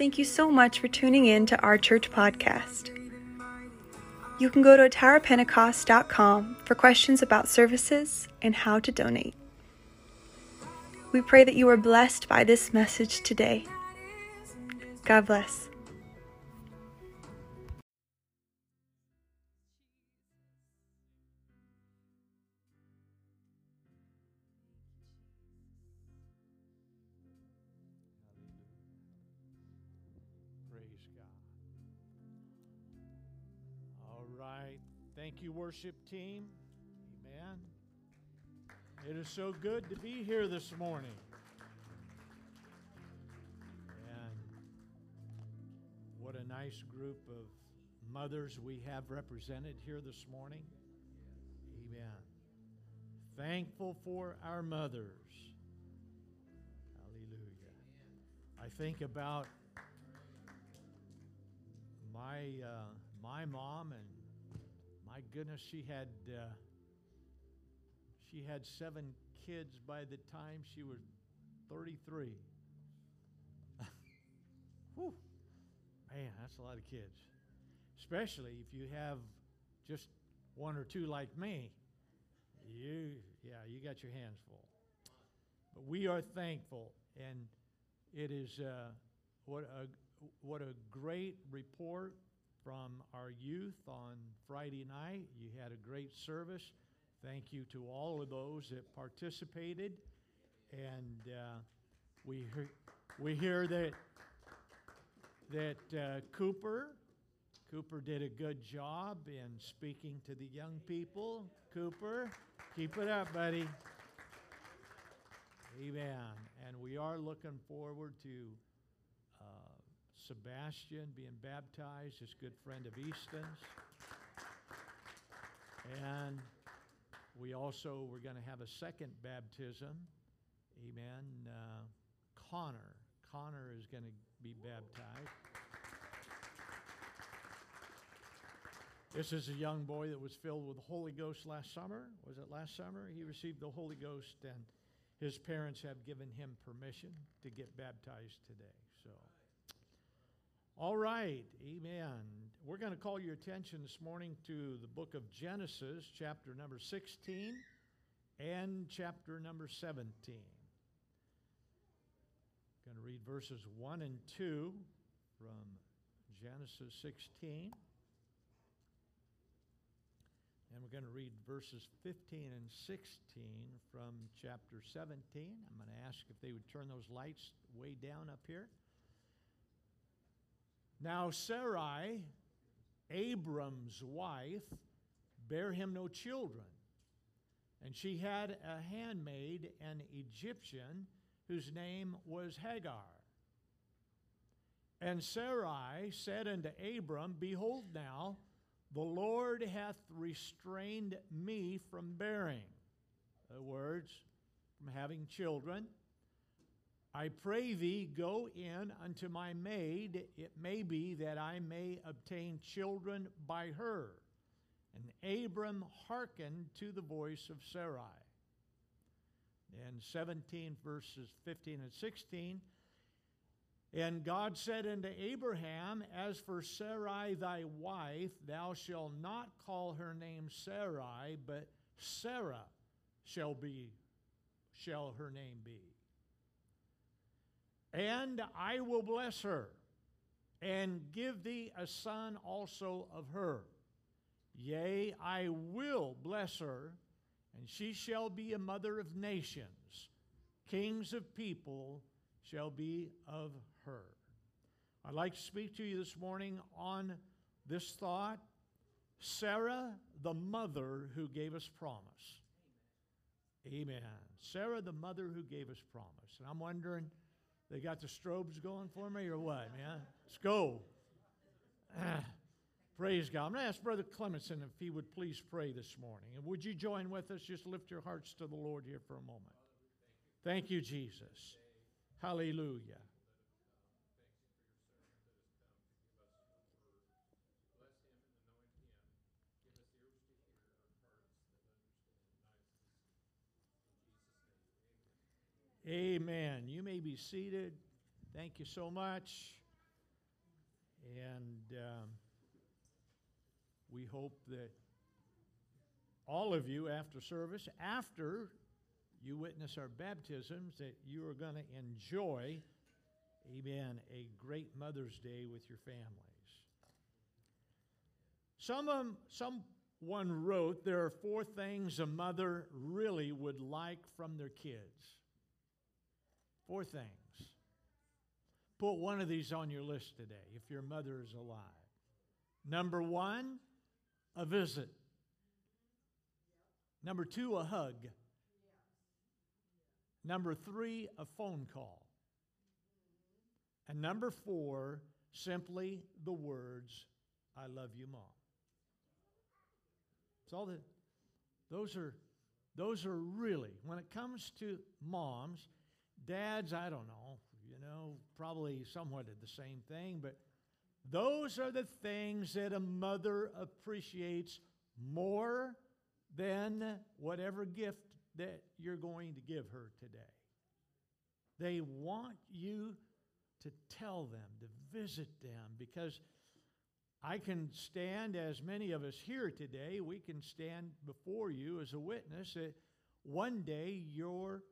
Thank you so much for tuning in to our church podcast. You can go to atarapentecost.com for questions about services and how to donate. We pray that you are blessed by this message today. God bless. Worship team. Amen. It is so good to be here this morning. And what a nice group of mothers we have represented here this morning. Amen. Thankful for our mothers. Hallelujah. I think about my uh, my mom and my goodness, she had uh, she had seven kids by the time she was 33. Whew. Man, that's a lot of kids. Especially if you have just one or two like me. You yeah, you got your hands full. But we are thankful and it is uh, what a what a great report from our youth on Friday night. You had a great service. Thank you to all of those that participated. And uh, we, hear, we hear that, that uh, Cooper, Cooper did a good job in speaking to the young people. Cooper, keep it up, buddy. Amen. And we are looking forward to Sebastian being baptized, his good friend of Easton's. And we also, we're going to have a second baptism. Amen. Uh, Connor. Connor is going to be baptized. This is a young boy that was filled with the Holy Ghost last summer. Was it last summer? He received the Holy Ghost, and his parents have given him permission to get baptized today. All right, amen. We're going to call your attention this morning to the book of Genesis, chapter number 16 and chapter number 17. I'm Going to read verses 1 and 2 from Genesis 16. And we're going to read verses 15 and 16 from chapter 17. I'm going to ask if they would turn those lights way down up here. Now Sarai, Abram's wife, bare him no children. And she had a handmaid, an Egyptian, whose name was Hagar. And Sarai said unto Abram, Behold now, the Lord hath restrained me from bearing. The words, from having children. I pray thee, go in unto my maid. It may be that I may obtain children by her. And Abram hearkened to the voice of Sarai. And 17 verses 15 and 16. And God said unto Abraham, As for Sarai thy wife, thou shalt not call her name Sarai, but Sarah shall be shall her name be. And I will bless her, and give thee a son also of her. Yea, I will bless her, and she shall be a mother of nations. Kings of people shall be of her. I'd like to speak to you this morning on this thought Sarah, the mother who gave us promise. Amen. Sarah, the mother who gave us promise. And I'm wondering, they got the strobes going for me or what, man? Let's go. Praise God. I'm going to ask Brother Clemenson if he would please pray this morning. And would you join with us? Just lift your hearts to the Lord here for a moment. Thank you, Jesus. Hallelujah. Amen. You may be seated. Thank you so much. And um, we hope that all of you, after service, after you witness our baptisms, that you are going to enjoy, amen, a great Mother's Day with your families. Some um, someone wrote there are four things a mother really would like from their kids. Four things. Put one of these on your list today if your mother is alive. Number one, a visit. Number two, a hug. Number three, a phone call. And number four, simply the words, I love you, Mom. It's all that those are those are really when it comes to moms, dads, I don't know, you know, probably somewhat of the same thing, but those are the things that a mother appreciates more than whatever gift that you're going to give her today. They want you to tell them, to visit them, because I can stand, as many of us here today, we can stand before you as a witness that one day your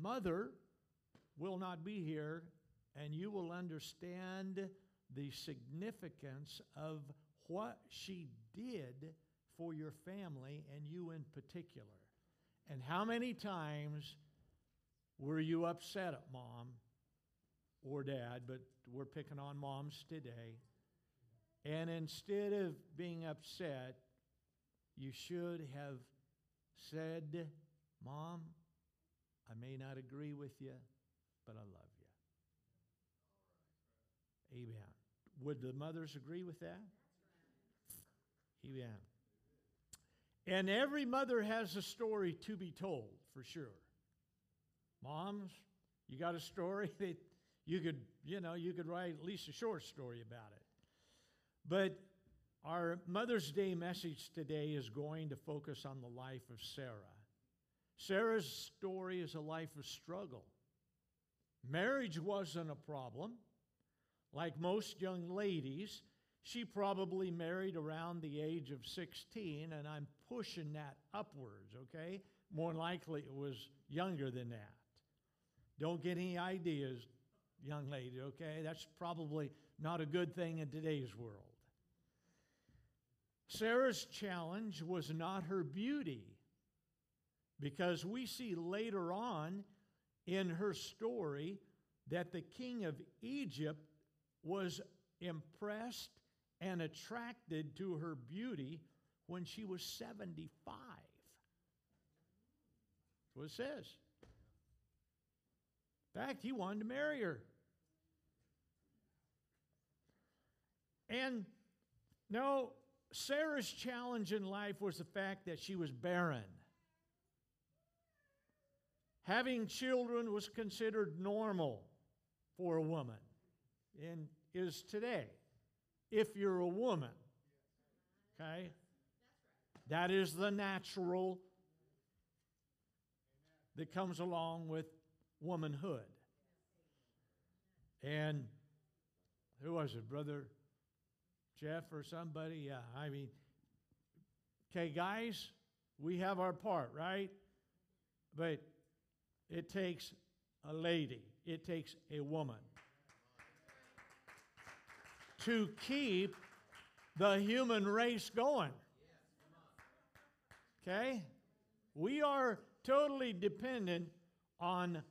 mother will not be here and you will understand the significance of what she did for your family and you in particular. And how many times were you upset at mom or dad, but we're picking on moms today? And instead of being upset, you should have said, Mom, I may not agree with you, but I love you. Amen. Would the mothers agree with that? Amen. And every mother has a story to be told, for sure. Moms, you got a story that you could, you know, you could write at least a short story about it. But our Mother's Day message today is going to focus on the life of Sarah. Sarah's story is a life of struggle. Marriage wasn't a problem. Like most young ladies, she probably married around the age of 16, and I'm pushing that upwards, okay? More likely it was younger than that. Don't get any ideas, young lady, okay? That's probably not a good thing in today's world. Sarah's challenge was not her beauty, because we see later on in her story that the king of Egypt was impressed and attracted to her beauty when she was 75. That's what it says. In fact, he wanted to marry her. And no, Sarah's challenge in life was the fact that she was barren. Having children was considered normal for a woman and is today if you're a woman. Okay? That is the natural that comes along with womanhood. And who was it, Brother Jeff or somebody? Yeah, I mean, okay, guys, we have our part, right? But it takes a lady, it takes a woman to keep the human race going. Okay? We are totally dependent on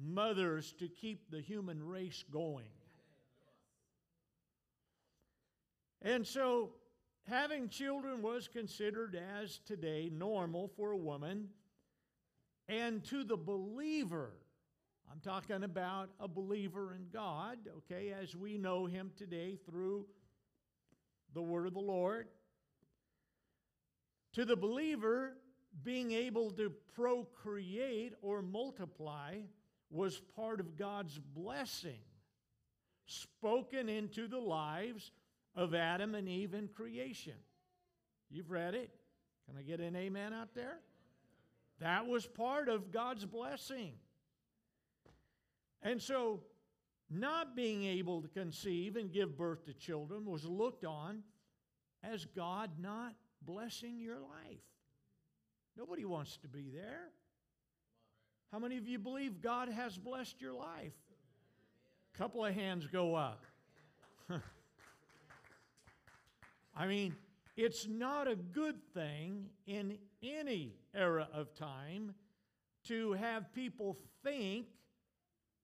mothers to keep the human race going. And so, having children was considered as today normal for a woman. And to the believer, I'm talking about a believer in God, okay, as we know him today through the word of the Lord. To the believer, being able to procreate or multiply was part of God's blessing spoken into the lives of Adam and Eve in creation. You've read it. Can I get an amen out there? That was part of God's blessing. And so not being able to conceive and give birth to children was looked on as God not blessing your life. Nobody wants to be there. How many of you believe God has blessed your life? A couple of hands go up. I mean, it's not a good thing in any era of time to have people think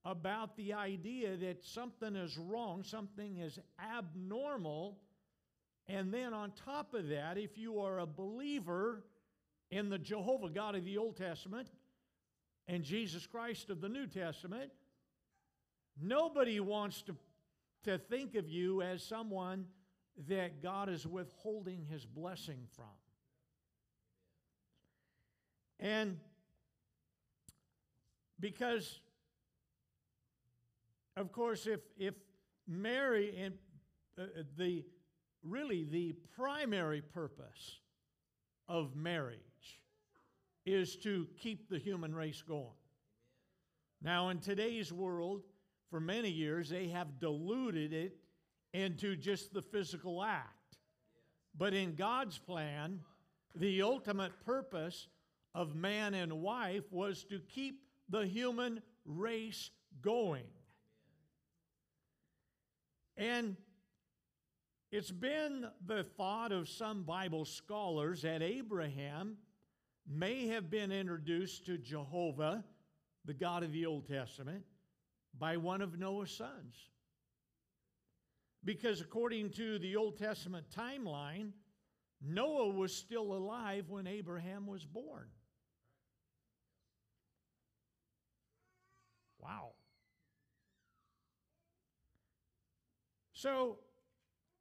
about the idea that something is wrong, something is abnormal. And then on top of that, if you are a believer in the Jehovah God of the Old Testament and Jesus Christ of the New Testament, nobody wants to, to think of you as someone that God is withholding his blessing from. And because of course, if, if Mary and uh, uh, the really the primary purpose of marriage is to keep the human race going. Now, in today's world, for many years, they have diluted it into just the physical act. But in God's plan, the ultimate purpose of man and wife was to keep the human race going. And it's been the thought of some Bible scholars that Abraham may have been introduced to Jehovah, the God of the Old Testament, by one of Noah's sons. Because according to the Old Testament timeline, Noah was still alive when Abraham was born. Wow. So,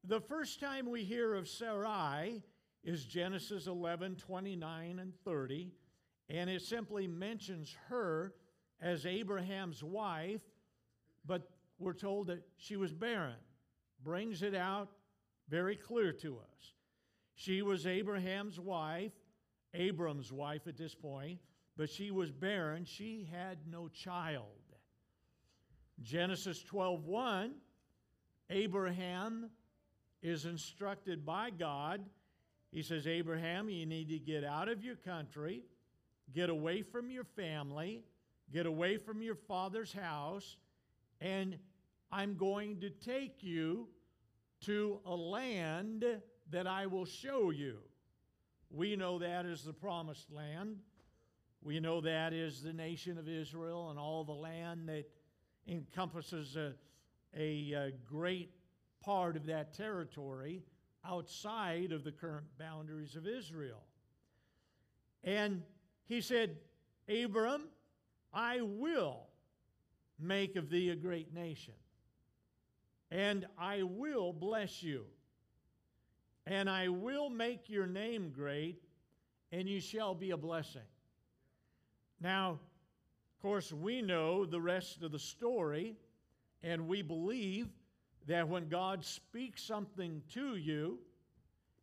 the first time we hear of Sarai is Genesis 11 29 and 30, and it simply mentions her as Abraham's wife, but we're told that she was barren. Brings it out very clear to us. She was Abraham's wife, Abram's wife at this point, but she was barren. She had no child. Genesis 12 1 Abraham is instructed by God. He says, Abraham, you need to get out of your country, get away from your family, get away from your father's house, and I'm going to take you to a land that I will show you. We know that is the promised land. We know that is the nation of Israel and all the land that encompasses a a, a great part of that territory outside of the current boundaries of Israel. And he said, Abram, I will make of thee a great nation, and I will bless you, and I will make your name great, and you shall be a blessing. Now, of course, we know the rest of the story. And we believe that when God speaks something to you,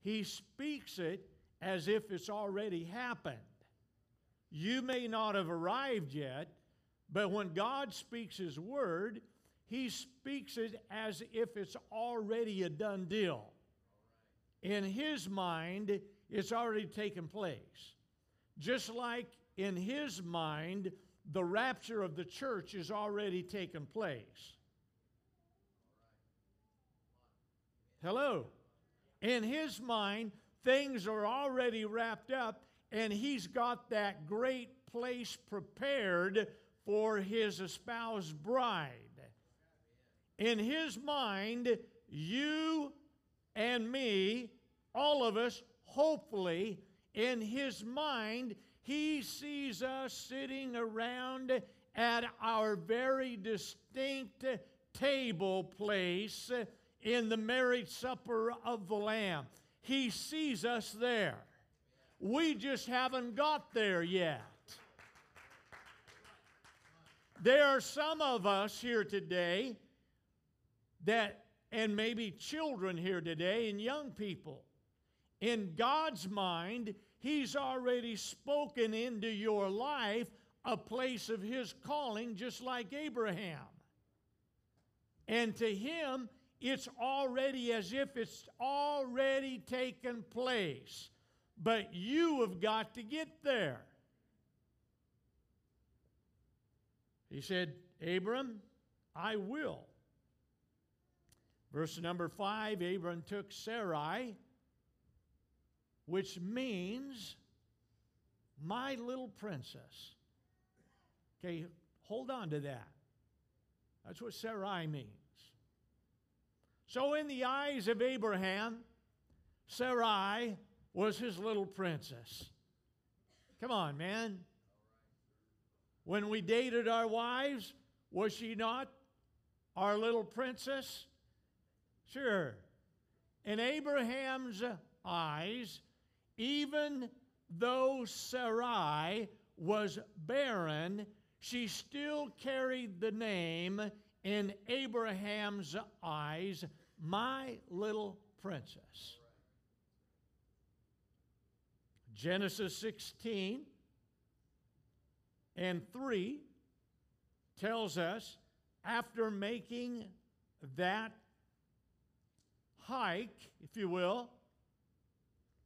He speaks it as if it's already happened. You may not have arrived yet, but when God speaks His word, He speaks it as if it's already a done deal. In His mind, it's already taken place. Just like in His mind, the rapture of the church is already taken place. Hello. In his mind, things are already wrapped up, and he's got that great place prepared for his espoused bride. In his mind, you and me, all of us, hopefully, in his mind, he sees us sitting around at our very distinct table place in the marriage supper of the Lamb. He sees us there. We just haven't got there yet. There are some of us here today that, and maybe children here today, and young people. In God's mind, He's already spoken into your life a place of His calling, just like Abraham. And to him, it's already as if it's already taken place. But you have got to get there. He said, Abram, I will. Verse number five Abram took Sarai, which means my little princess. Okay, hold on to that. That's what Sarai means. So, in the eyes of Abraham, Sarai was his little princess. Come on, man. When we dated our wives, was she not our little princess? Sure. In Abraham's eyes, even though Sarai was barren, she still carried the name in Abraham's eyes, my little princess. Genesis 16 and 3 tells us after making that hike, if you will,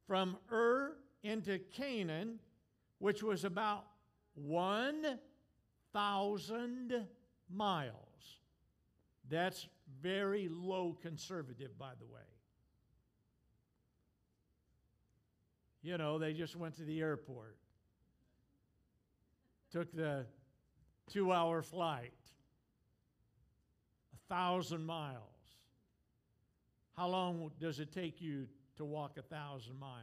from Ur into Canaan, which was about 1,000 miles. That's very low conservative, by the way. You know, they just went to the airport, took the two hour flight, a thousand miles. How long does it take you to walk a thousand miles?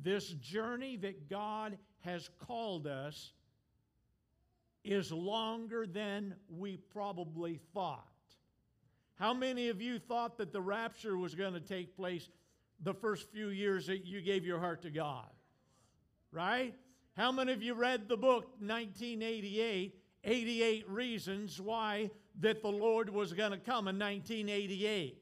This journey that God has called us is longer than we probably thought. How many of you thought that the rapture was going to take place the first few years that you gave your heart to God? Right? How many of you read the book 1988, 88 Reasons Why that the Lord was going to come in 1988?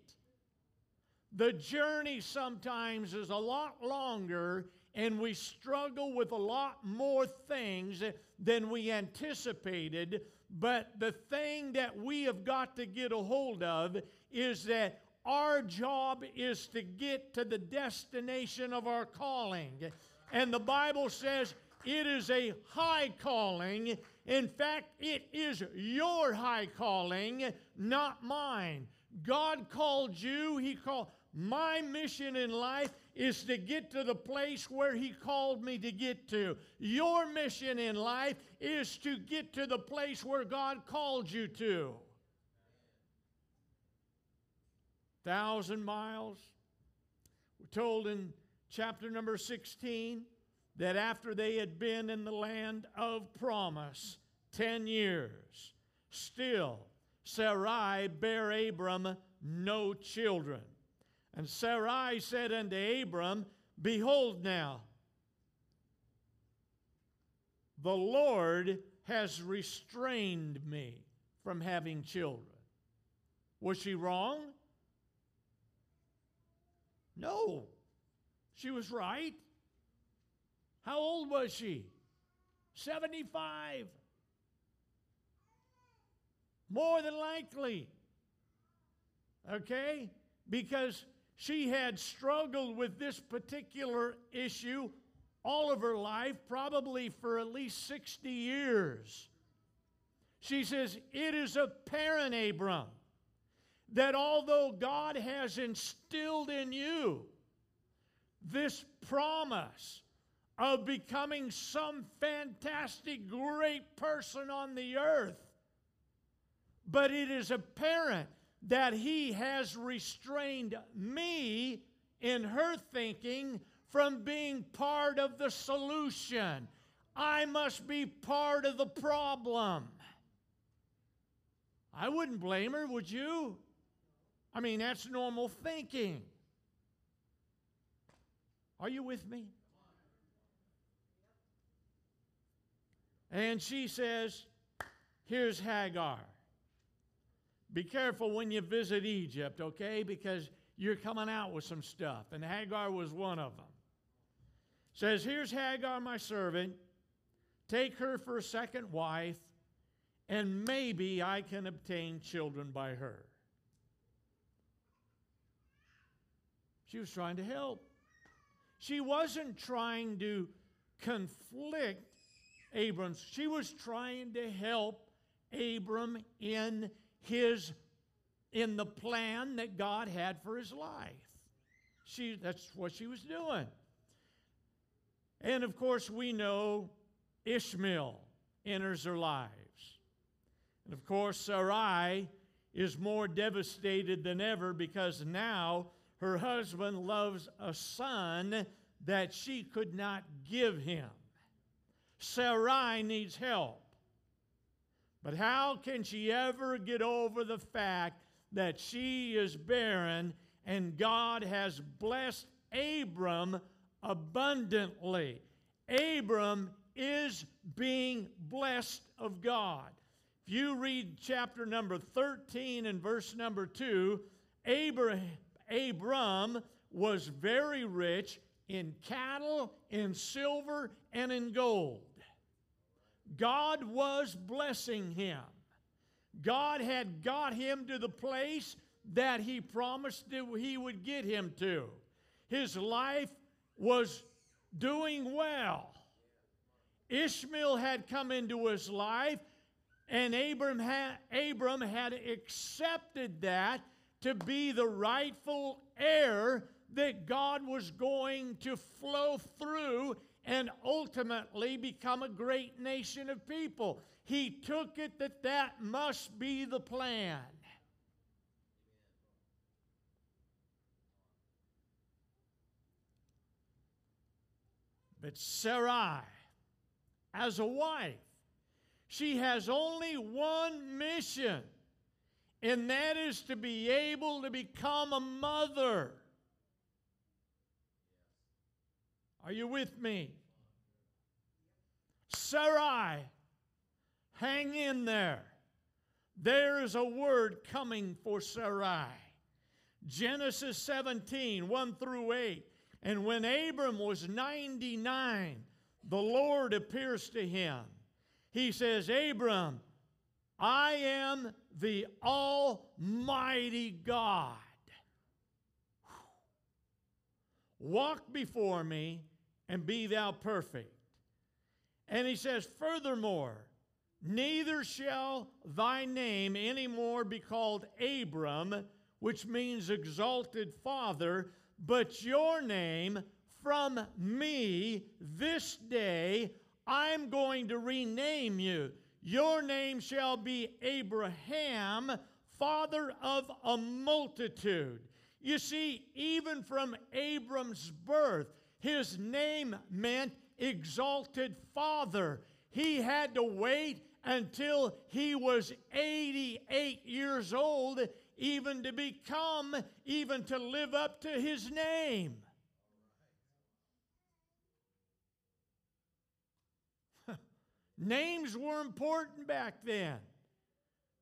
The journey sometimes is a lot longer and we struggle with a lot more things than we anticipated. But the thing that we have got to get a hold of is that our job is to get to the destination of our calling. And the Bible says it is a high calling. In fact, it is your high calling, not mine. God called you, He called my mission in life is to get to the place where He called me to get to. Your mission in life is to get to the place where God called you to. Thousand miles. We're told in chapter number 16 that after they had been in the land of promise 10 years, still Sarai bare Abram no children. And Sarai said unto Abram, Behold now, the Lord has restrained me from having children. Was she wrong? No. She was right. How old was she? 75. More than likely. Okay? Because she had struggled with this particular issue all of her life, probably for at least 60 years. She says, It is apparent, Abram, that although God has instilled in you this promise of becoming some fantastic, great person on the earth, but it is apparent that he has restrained me in her thinking from being part of the solution. I must be part of the problem. I wouldn't blame her, would you? I mean, that's normal thinking. Are you with me? And she says, Here's Hagar. Be careful when you visit Egypt, okay? Because you're coming out with some stuff. And Hagar was one of them. Says, Here's Hagar, my servant. Take her for a second wife, and maybe I can obtain children by her. She was trying to help. She wasn't trying to conflict Abram's. She was trying to help Abram in his in the plan that God had for his life. She that's what she was doing. And of course, we know Ishmael enters their lives. And of course, Sarai is more devastated than ever because now her husband loves a son that she could not give him. Sarai needs help. But how can she ever get over the fact that she is barren and God has blessed Abram abundantly? Abram is being blessed of God. If you read chapter number 13 and verse number 2, Abraham, Abram was very rich in cattle, in silver, and in gold. God was blessing him. God had got him to the place that he promised that he would get him to. His life was doing well. Ishmael had come into his life, and Abram had, Abram had accepted that to be the rightful heir that God was going to flow through and ultimately become a great nation of people. He took it that that must be the plan. But Sarai, as a wife, she has only one mission, and that is to be able to become a mother. Are you with me? Sarai, hang in there. There is a word coming for Sarai. Genesis 17, 1 through 8. And when Abram was 99, the Lord appears to him. He says, Abram, I am the Almighty God. Walk before me and be thou perfect. And he says, Furthermore, neither shall thy name any more be called Abram, which means exalted father, but your name from me this day I'm going to rename you. Your name shall be Abraham, father of a multitude. You see, even from Abram's birth, his name meant exalted father. He had to wait until he was 88 years old even to become, even to live up to his name. Names were important back then.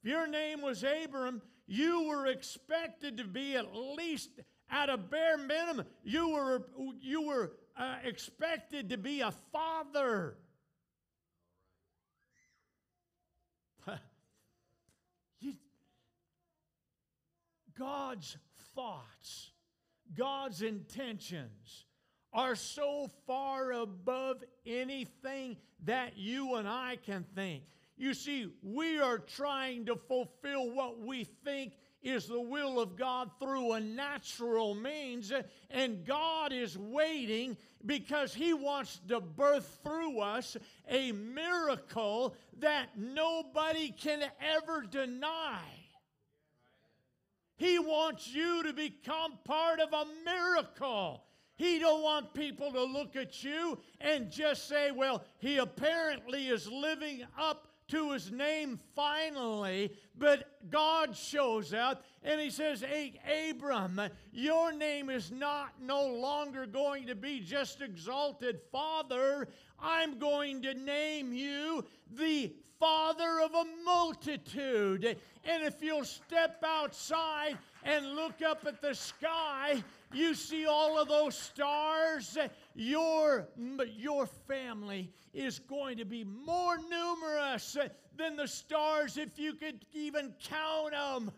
If your name was Abram, you were expected to be at least at a bare minimum. You were, you were uh, expected to be a father. you, God's thoughts, God's intentions are so far above anything that you and I can think. You see, we are trying to fulfill what we think is the will of God through a natural means, and God is waiting because He wants to birth through us a miracle that nobody can ever deny. He wants you to become part of a miracle. He don't want people to look at you and just say, well, he apparently is living up to his name finally, but God shows up and he says, Hey, Abram, your name is not no longer going to be just exalted father. I'm going to name you the father of a multitude. And if you'll step outside and look up at the sky, you see all of those stars. Your, your family is going to be more numerous than the stars if you could even count them.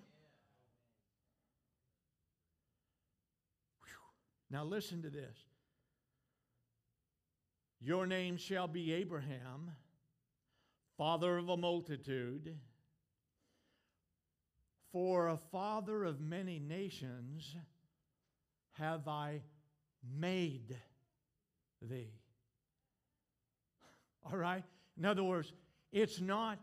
Now, listen to this. Your name shall be Abraham, father of a multitude. For a father of many nations have I made thee. All right? In other words, it's not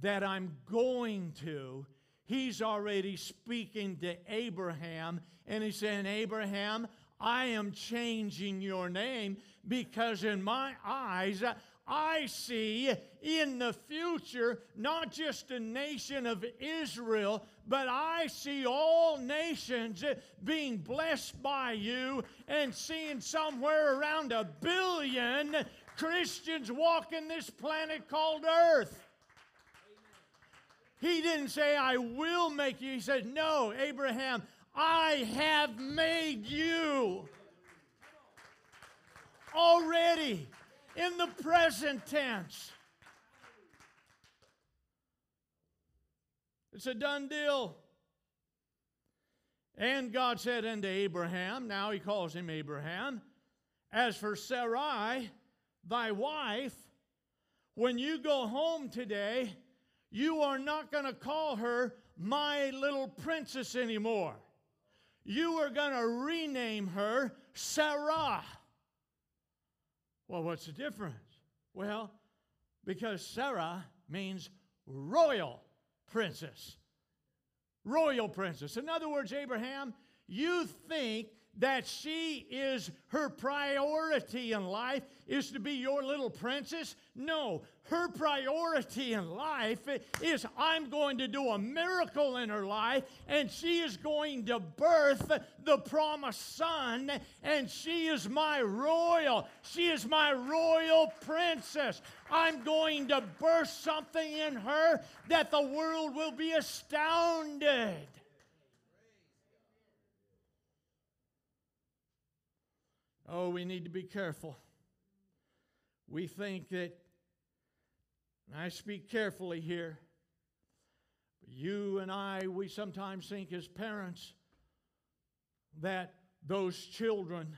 that I'm going to. He's already speaking to Abraham, and he's saying, Abraham, I am changing your name because in my eyes, I see in the future not just a nation of Israel, but I see all nations being blessed by you and seeing somewhere around a billion Christians walking this planet called Earth. He didn't say, I will make you. He said, No, Abraham, I have made you already in the present tense. It's a done deal. And God said unto Abraham, now he calls him Abraham, as for Sarai, thy wife, when you go home today, you are not going to call her my little princess anymore you are going to rename her Sarah. Well, what's the difference? Well, because Sarah means royal princess. Royal princess. In other words, Abraham, you think that she is her priority in life is to be your little princess. No, her priority in life is I'm going to do a miracle in her life, and she is going to birth the promised son, and she is my royal. She is my royal princess. I'm going to birth something in her that the world will be astounded. Oh, we need to be careful. We think that, I speak carefully here, you and I, we sometimes think as parents that those children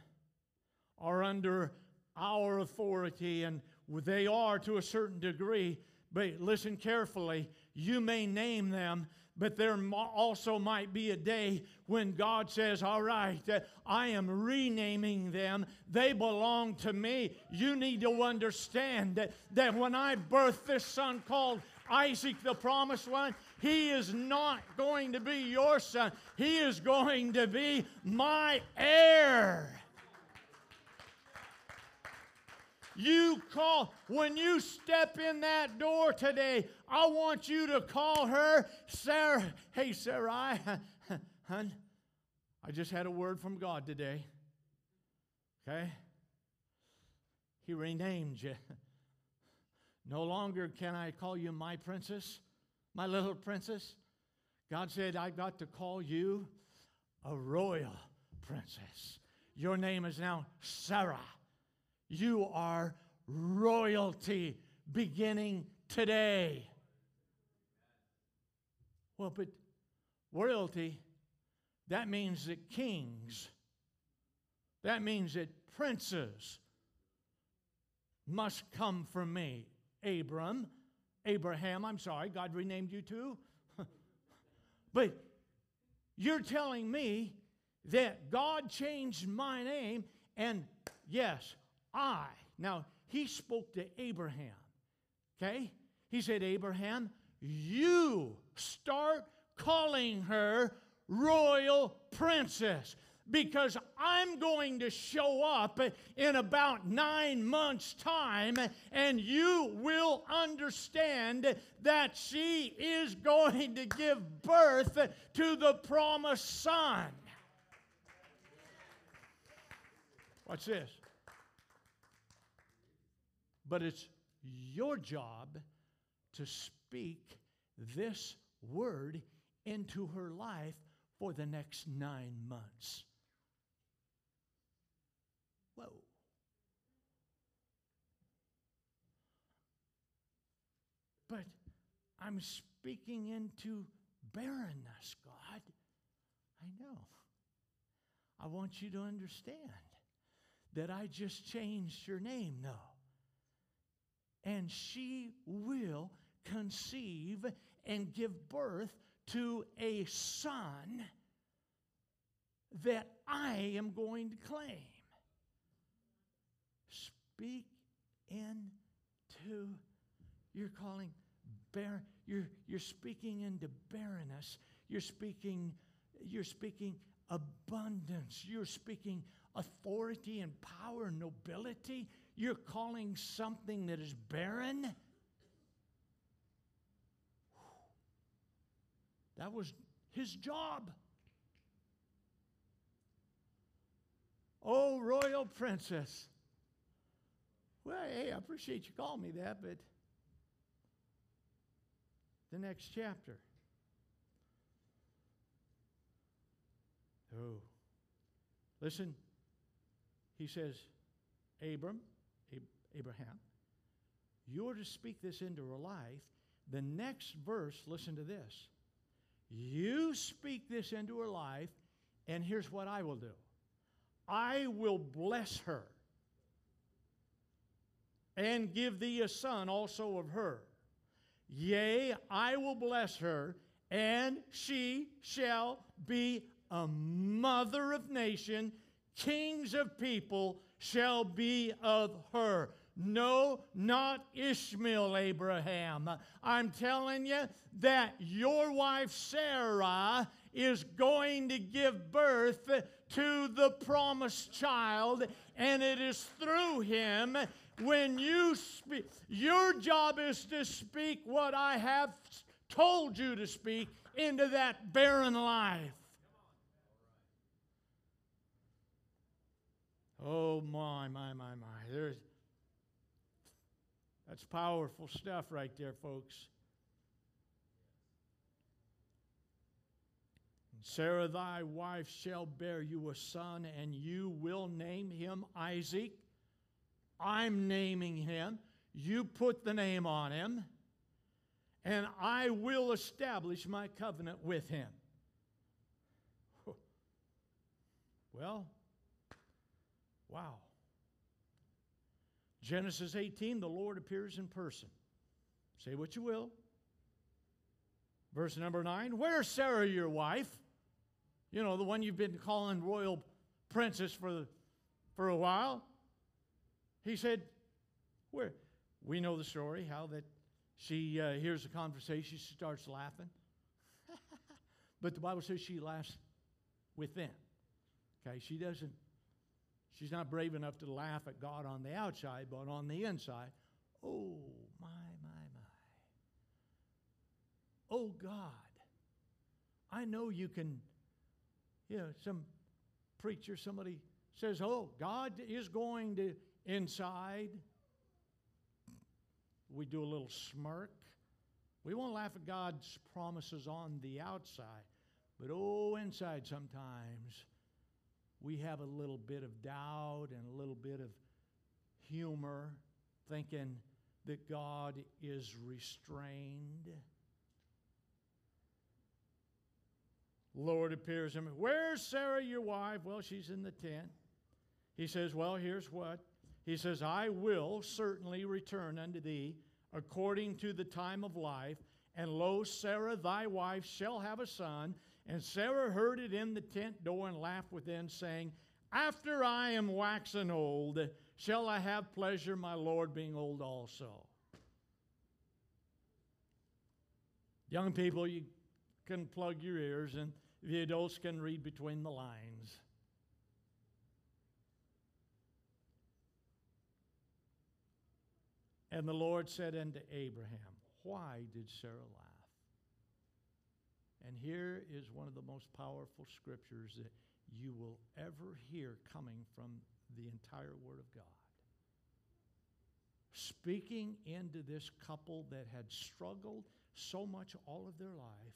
are under our authority, and they are to a certain degree. But listen carefully, you may name them, but there also might be a day when God says, All right, uh, I am renaming them. They belong to me. You need to understand that, that when I birth this son called Isaac, the promised one, he is not going to be your son, he is going to be my heir. You call, when you step in that door today, I want you to call her Sarah. Hey, Sarai, hun, I just had a word from God today. Okay? He renamed you. No longer can I call you my princess, my little princess. God said, I've got to call you a royal princess. Your name is now Sarah. You are royalty beginning today. Well, but royalty, that means that kings, that means that princes must come from me. Abram, Abraham, I'm sorry, God renamed you too. but you're telling me that God changed my name, and yes, I. Now, he spoke to Abraham, okay? He said, Abraham, you start calling her royal princess because I'm going to show up in about nine months' time, and you will understand that she is going to give birth to the promised son. Watch this but it's your job to speak this word into her life for the next nine months. Whoa. But I'm speaking into barrenness, God. I know. I want you to understand that I just changed your name, though. And she will conceive and give birth to a son that I am going to claim. Speak into, you're calling bar, you're, you're speaking into barrenness. You're speaking, you're speaking abundance. You're speaking authority and power and nobility. You're calling something that is barren. That was his job. Oh, royal princess. Well, hey, I appreciate you calling me that, but the next chapter. Oh. Listen, he says, Abram, Abraham, you're to speak this into her life. The next verse, listen to this. You speak this into her life, and here's what I will do I will bless her and give thee a son also of her. Yea, I will bless her, and she shall be a mother of nation, kings of people shall be of her. No, not Ishmael, Abraham. I'm telling you that your wife Sarah is going to give birth to the promised child, and it is through him when you speak. Your job is to speak what I have told you to speak into that barren life. Oh my, my, my, my. There's that's powerful stuff right there, folks. Sarah, thy wife, shall bear you a son, and you will name him Isaac. I'm naming him. You put the name on him, and I will establish my covenant with him. Well, wow. Genesis 18, the Lord appears in person. Say what you will. Verse number 9, where's Sarah, your wife? You know, the one you've been calling royal princess for, for a while. He said, Where? We know the story, how that she uh, hears the conversation, she starts laughing. but the Bible says she laughs within. Okay, she doesn't, she's not brave enough to laugh at God on the outside, but on the inside, oh my, my, my. Oh God, I know you can, you know, some preacher, somebody says, oh, God is going to Inside, we do a little smirk. We won't laugh at God's promises on the outside, but oh, inside sometimes we have a little bit of doubt and a little bit of humor, thinking that God is restrained. Lord appears to him. Where's Sarah, your wife? Well, she's in the tent. He says, Well, here's what. He says, I will certainly return unto thee according to the time of life. And lo, Sarah thy wife shall have a son. And Sarah heard it in the tent door and laughed within, saying, After I am waxen old, shall I have pleasure, my Lord being old also. Young people, you can plug your ears, and the adults can read between the lines. And the Lord said unto Abraham, Why did Sarah laugh? And here is one of the most powerful scriptures that you will ever hear coming from the entire Word of God. Speaking into this couple that had struggled so much all of their life,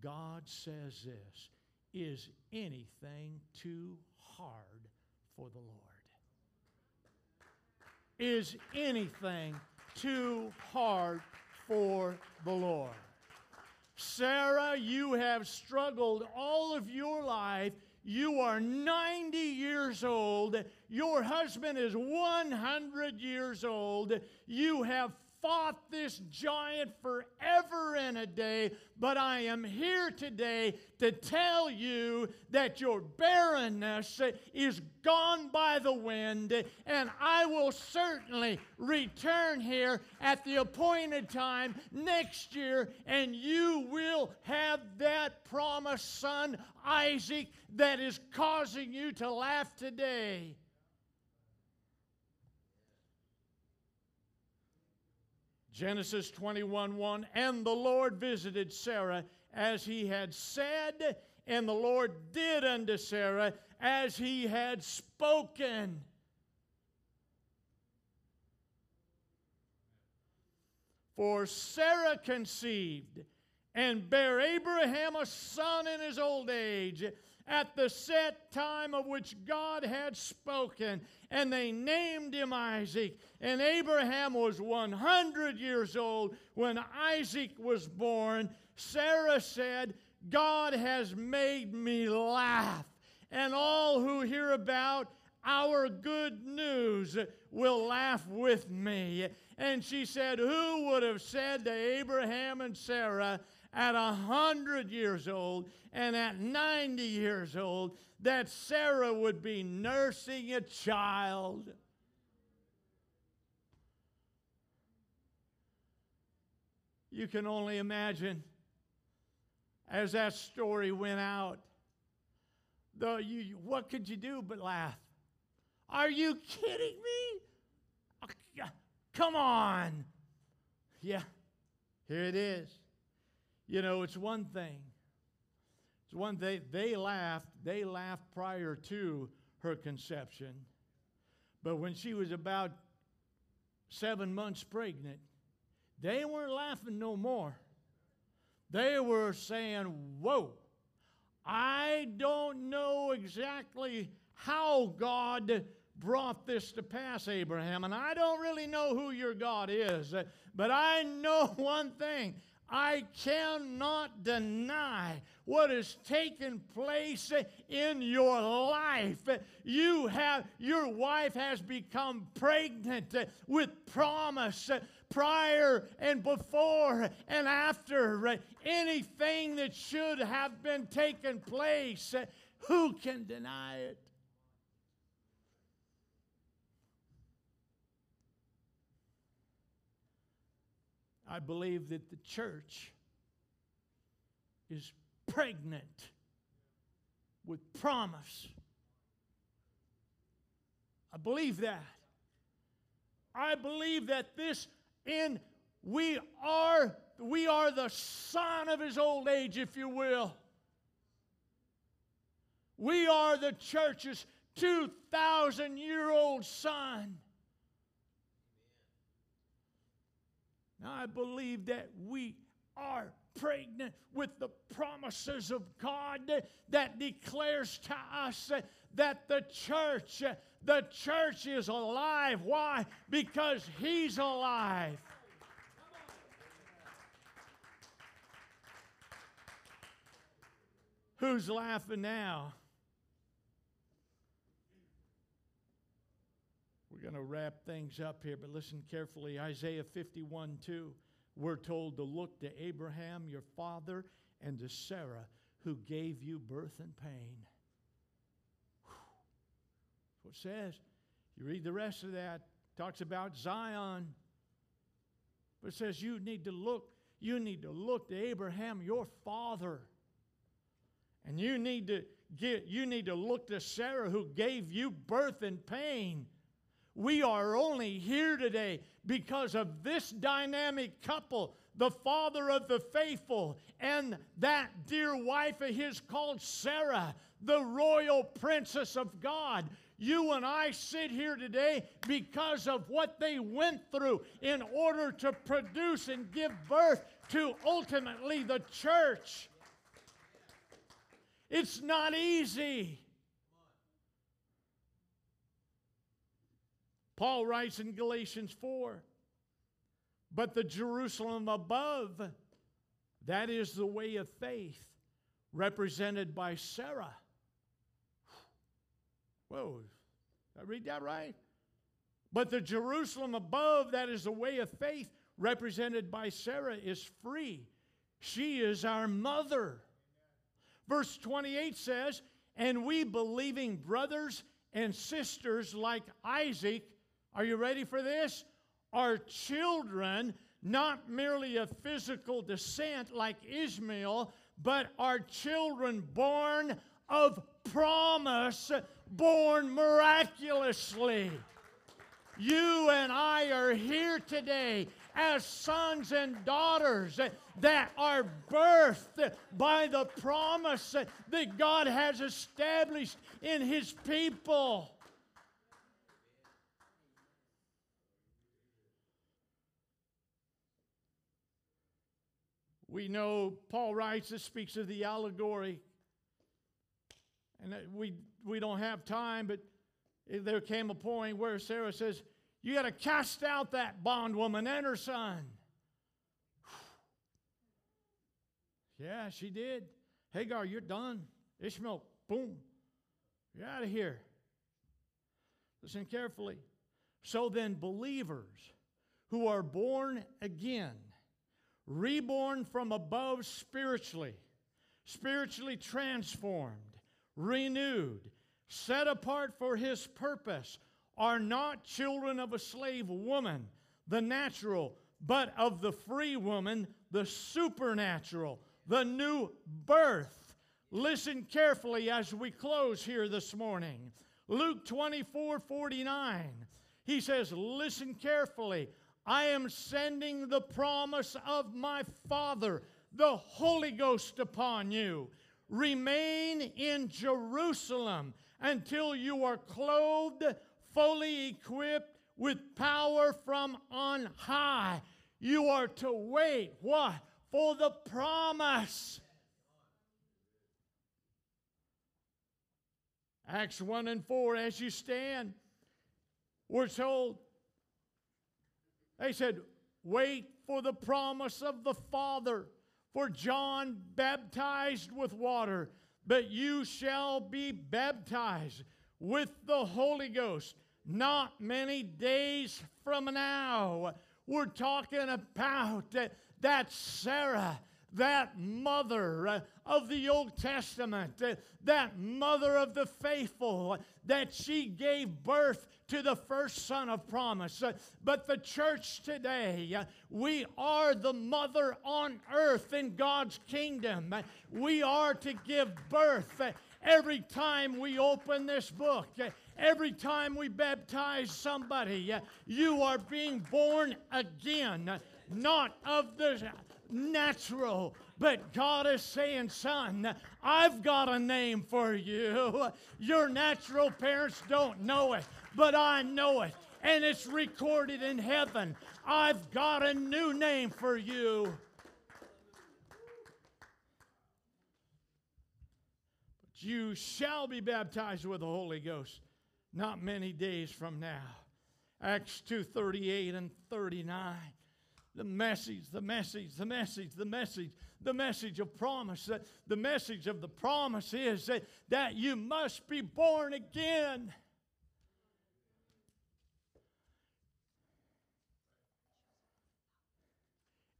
God says this Is anything too hard for the Lord? Is anything too hard for the Lord. Sarah, you have struggled all of your life. You are 90 years old. Your husband is 100 years old. You have fought this giant forever and a day, but I am here today to tell you that your barrenness is gone by the wind, and I will certainly return here at the appointed time next year, and you will have that promised son, Isaac, that is causing you to laugh today. Genesis 21 1 And the Lord visited Sarah as he had said, and the Lord did unto Sarah as he had spoken. For Sarah conceived and bare Abraham a son in his old age at the set time of which God had spoken. And they named him Isaac. And Abraham was 100 years old when Isaac was born. Sarah said, God has made me laugh. And all who hear about our good news will laugh with me. And she said, Who would have said to Abraham and Sarah, at 100 years old and at 90 years old that Sarah would be nursing a child. You can only imagine as that story went out. Though you, what could you do but laugh? Are you kidding me? Oh, come on. Yeah, here it is. You know, it's one thing. It's one thing. They laughed. They laughed prior to her conception. But when she was about seven months pregnant, they weren't laughing no more. They were saying, Whoa, I don't know exactly how God brought this to pass, Abraham, and I don't really know who your God is, but I know one thing I cannot deny what has taken place in your life. You have your wife has become pregnant with promise prior and before and after anything that should have been taken place. Who can deny it? I believe that the church is pregnant with promise. I believe that. I believe that this in we are we are the son of his old age if you will. We are the church's 2000 year old son. Now, I believe that we are pregnant with the promises of God that declares to us that the church, the church is alive. Why? Because He's alive. Who's laughing now? We're going to wrap things up here, but listen carefully. Isaiah 51 2. We're told to look to Abraham, your father, and to Sarah, who gave you birth and pain. That's what it says. You read the rest of that, talks about Zion. But it says you need to look, you need to look to Abraham, your father. And you need to get you need to look to Sarah who gave you birth and pain. We are only here today because of this dynamic couple, the father of the faithful, and that dear wife of his called Sarah, the royal princess of God. You and I sit here today because of what they went through in order to produce and give birth to ultimately the church. It's not easy. Paul writes in Galatians 4 But the Jerusalem above, that is the way of faith, represented by Sarah. Whoa, did I read that right? But the Jerusalem above, that is the way of faith, represented by Sarah, is free. She is our mother. Verse 28 says, And we believing brothers and sisters like Isaac, are you ready for this? Are children, not merely of physical descent like Ishmael, but are children born of promise, born miraculously. You and I are here today as sons and daughters that are birthed by the promise that God has established in His people. We know Paul writes, this speaks of the allegory. And we, we don't have time, but there came a point where Sarah says, You got to cast out that bondwoman and her son. yeah, she did. Hagar, you're done. Ishmael, boom, you're out of here. Listen carefully. So then, believers who are born again, reborn from above spiritually, spiritually transformed, renewed, set apart for his purpose, are not children of a slave woman, the natural, but of the free woman, the supernatural, the new birth. Listen carefully as we close here this morning. Luke 24 49. He says, Listen carefully. I am sending the promise of my Father, the Holy Ghost, upon you. Remain in Jerusalem until you are clothed, fully equipped with power from on high. You are to wait. What? For the promise. Acts 1 and 4, as you stand, we're told, they said, wait for the promise of the Father. For John baptized with water, but you shall be baptized with the Holy Ghost not many days from now. We're talking about that, Sarah, that mother of the Old Testament, that mother of the faithful, that she gave birth to the first son of promise. Uh, but the church today, uh, we are the mother on earth in God's kingdom. Uh, we are to give birth every time we open this book. Every time we baptize somebody, you are being born again, not of the natural, but God is saying, son, I've got a name for you. Your natural parents don't know it, but I know it. And it's recorded in heaven. I've got a new name for you. But you shall be baptized with the Holy Ghost not many days from now. Acts 2:38 and 39 the message, the message, the message, the message, the message of promise. The message of the promise is that, that you must be born again.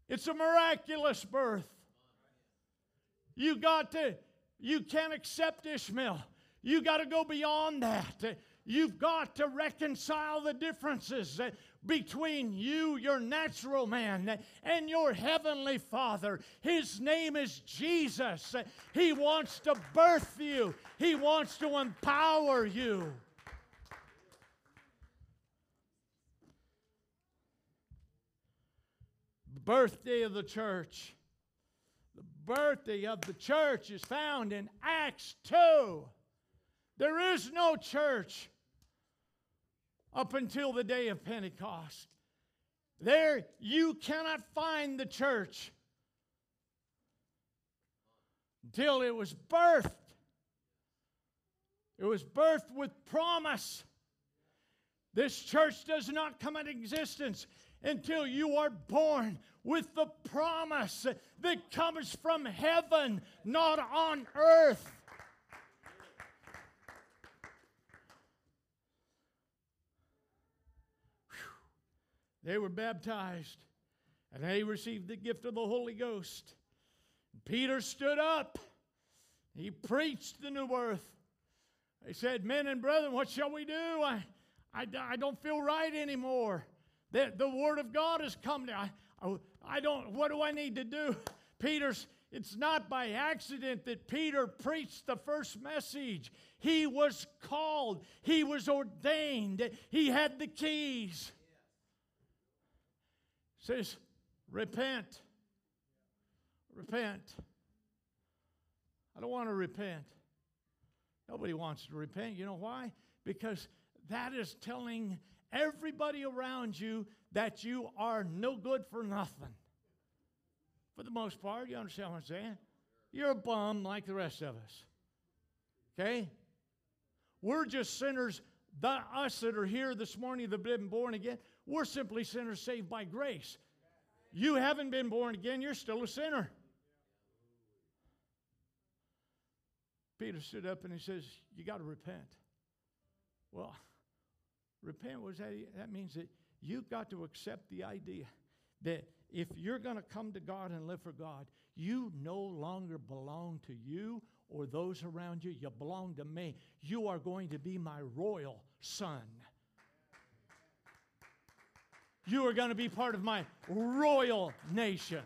It's a miraculous birth. You got to, you can't accept Ishmael. You got to go beyond that. You've got to reconcile the differences eh, between you, your natural man, eh, and your heavenly Father. His name is Jesus. He wants to birth you, He wants to empower you. Birthday of the church. The birthday of the church is found in Acts 2. There is no church up until the day of Pentecost. There, you cannot find the church until it was birthed. It was birthed with promise. This church does not come into existence until you are born with the promise that comes from heaven, not on earth. They were baptized and they received the gift of the Holy Ghost. Peter stood up. He preached the new birth. He said, Men and brethren, what shall we do? I, I, I don't feel right anymore. The, the word of God has come to I, I don't, what do I need to do? Peter's, it's not by accident that Peter preached the first message. He was called, he was ordained, he had the keys. Says, repent. Repent. I don't want to repent. Nobody wants to repent. You know why? Because that is telling everybody around you that you are no good for nothing. For the most part, you understand what I'm saying? You're a bum like the rest of us. Okay? We're just sinners. The, us that are here this morning that have been born again, we're simply sinners saved by grace. You haven't been born again, you're still a sinner. Peter stood up and he says, You got to repent. Well, repent was that that means that you've got to accept the idea that if you're going to come to God and live for God, you no longer belong to you or those around you. You belong to me. You are going to be my royal son. You are going to be part of my royal nation.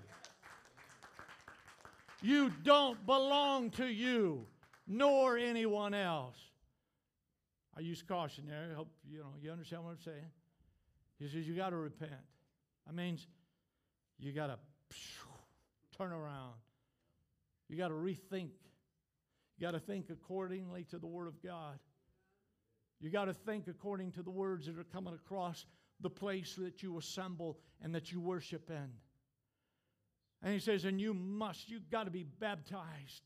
You don't belong to you nor anyone else. I use caution there. I hope you know you understand what I'm saying. He says you got to repent. That means you got to turn around. You got to rethink. You got to think accordingly to the Word of God. You got to think according to the words that are coming across the place that you assemble and that you worship in. And he says, and you must, you've got to be baptized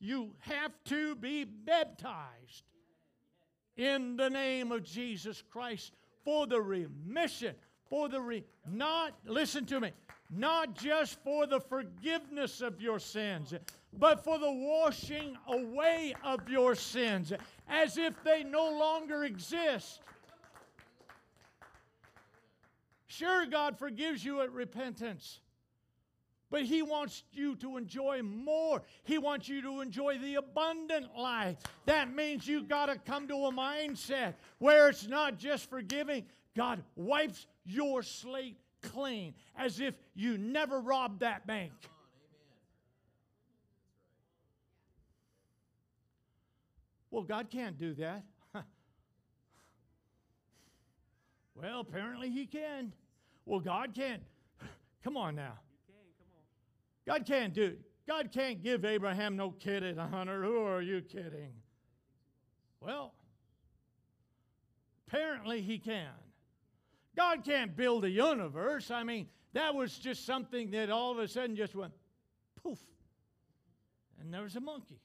you have to be baptized in the name of Jesus Christ for the remission, for the re- not listen to me, not just for the forgiveness of your sins, but for the washing away of your sins as if they no longer exist. Sure, God forgives you at repentance. But He wants you to enjoy more. He wants you to enjoy the abundant life. That means you've got to come to a mindset where it's not just forgiving, God wipes your slate clean as if you never robbed that bank. Well, God can't do that. well, apparently He can. Well, God can't. Come on now. God can't do God can't give Abraham no kid at a hundred. Who are you kidding? Well, apparently he can. God can't build a universe. I mean, that was just something that all of a sudden just went poof. And there was a monkey.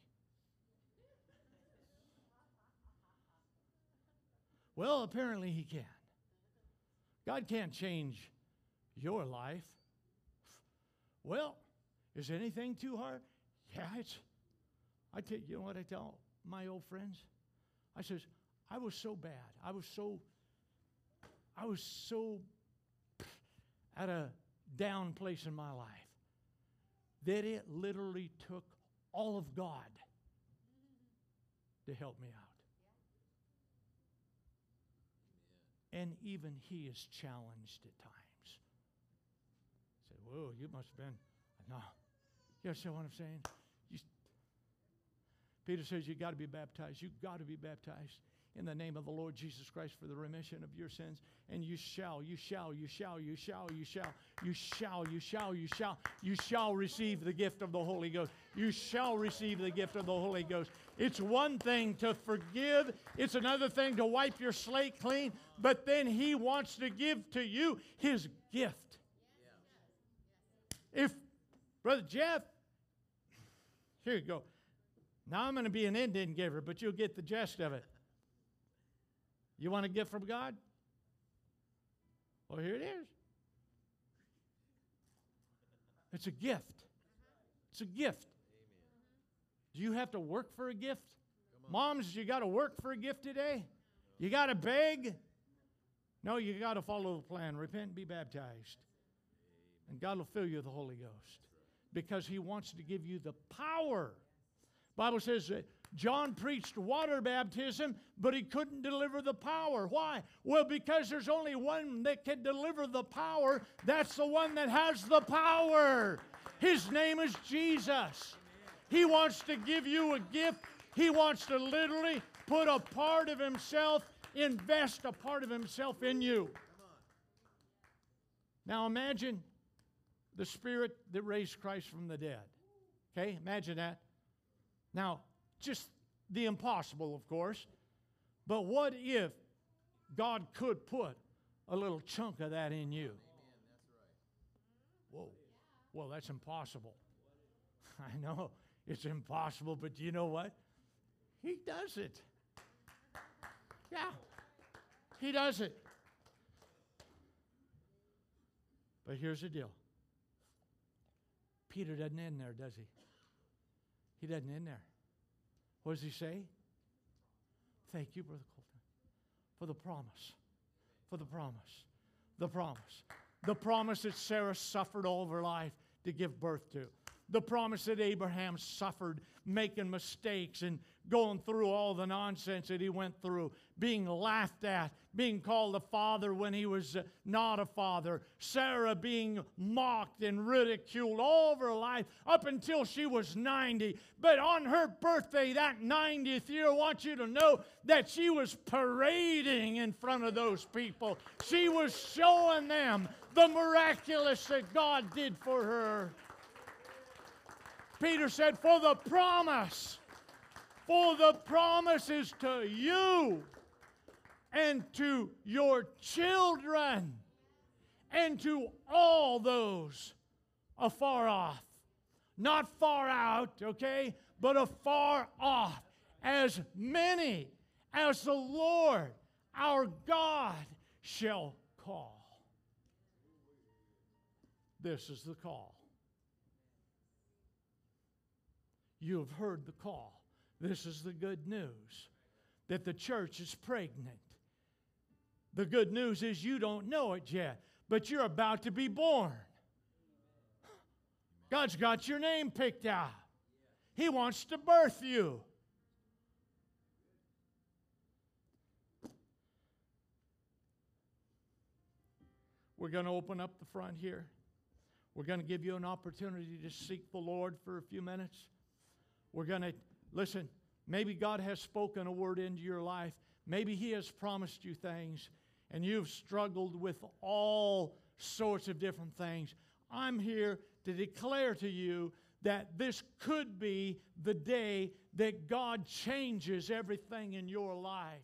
Well, apparently he can. God can't change your life. Well, is anything too hard? Yeah, it's. I tell you, know what I tell my old friends? I says, I was so bad. I was so. I was so at a down place in my life that it literally took all of God to help me out. And even He is challenged at times. Say, whoa, you must have been. No. You understand what I'm saying? You, Peter says you've got to be baptized. You've got to be baptized in the name of the Lord Jesus Christ for the remission of your sins. And you shall, you shall, you shall, you shall, you shall, you shall, you shall, you shall, you shall receive the gift of the Holy Ghost. You shall receive the gift of the Holy Ghost. It's one thing to forgive, it's another thing to wipe your slate clean, but then He wants to give to you His gift. If, Brother Jeff, here you go. Now I'm going to be an Indian giver, but you'll get the gist of it. You want a gift from God? Well, here it is. It's a gift. It's a gift. Do you have to work for a gift? Moms, you got to work for a gift today? You got to beg? No, you got to follow the plan. Repent and be baptized. And God will fill you with the Holy Ghost because He wants to give you the power. Bible says that John preached water baptism, but he couldn't deliver the power. Why? Well, because there's only one that can deliver the power. That's the one that has the power. His name is Jesus. He wants to give you a gift. He wants to literally put a part of himself, invest a part of himself in you. Now imagine the spirit that raised Christ from the dead. Okay, imagine that. Now, just the impossible, of course. But what if God could put a little chunk of that in you? Whoa. Well, that's impossible. I know it's impossible, but you know what? He does it. Yeah, he does it. But here's the deal Peter doesn't end there, does he? He doesn't end there. What does he say? Thank you, Brother Colton, for the promise. For the promise. The promise. The promise that Sarah suffered all of her life to give birth to. The promise that Abraham suffered making mistakes and going through all the nonsense that he went through, being laughed at, being called a father when he was uh, not a father, Sarah being mocked and ridiculed all of her life up until she was 90. But on her birthday, that 90th year, I want you to know that she was parading in front of those people. She was showing them the miraculous that God did for her. Peter said, For the promise for the promises to you and to your children and to all those afar off. Not far out, okay, but afar off. As many as the Lord our God shall call. This is the call. You have heard the call. This is the good news that the church is pregnant. The good news is you don't know it yet, but you're about to be born. God's got your name picked out. He wants to birth you. We're going to open up the front here. We're going to give you an opportunity to seek the Lord for a few minutes. We're going to Listen, maybe God has spoken a word into your life. Maybe He has promised you things, and you've struggled with all sorts of different things. I'm here to declare to you that this could be the day that God changes everything in your life.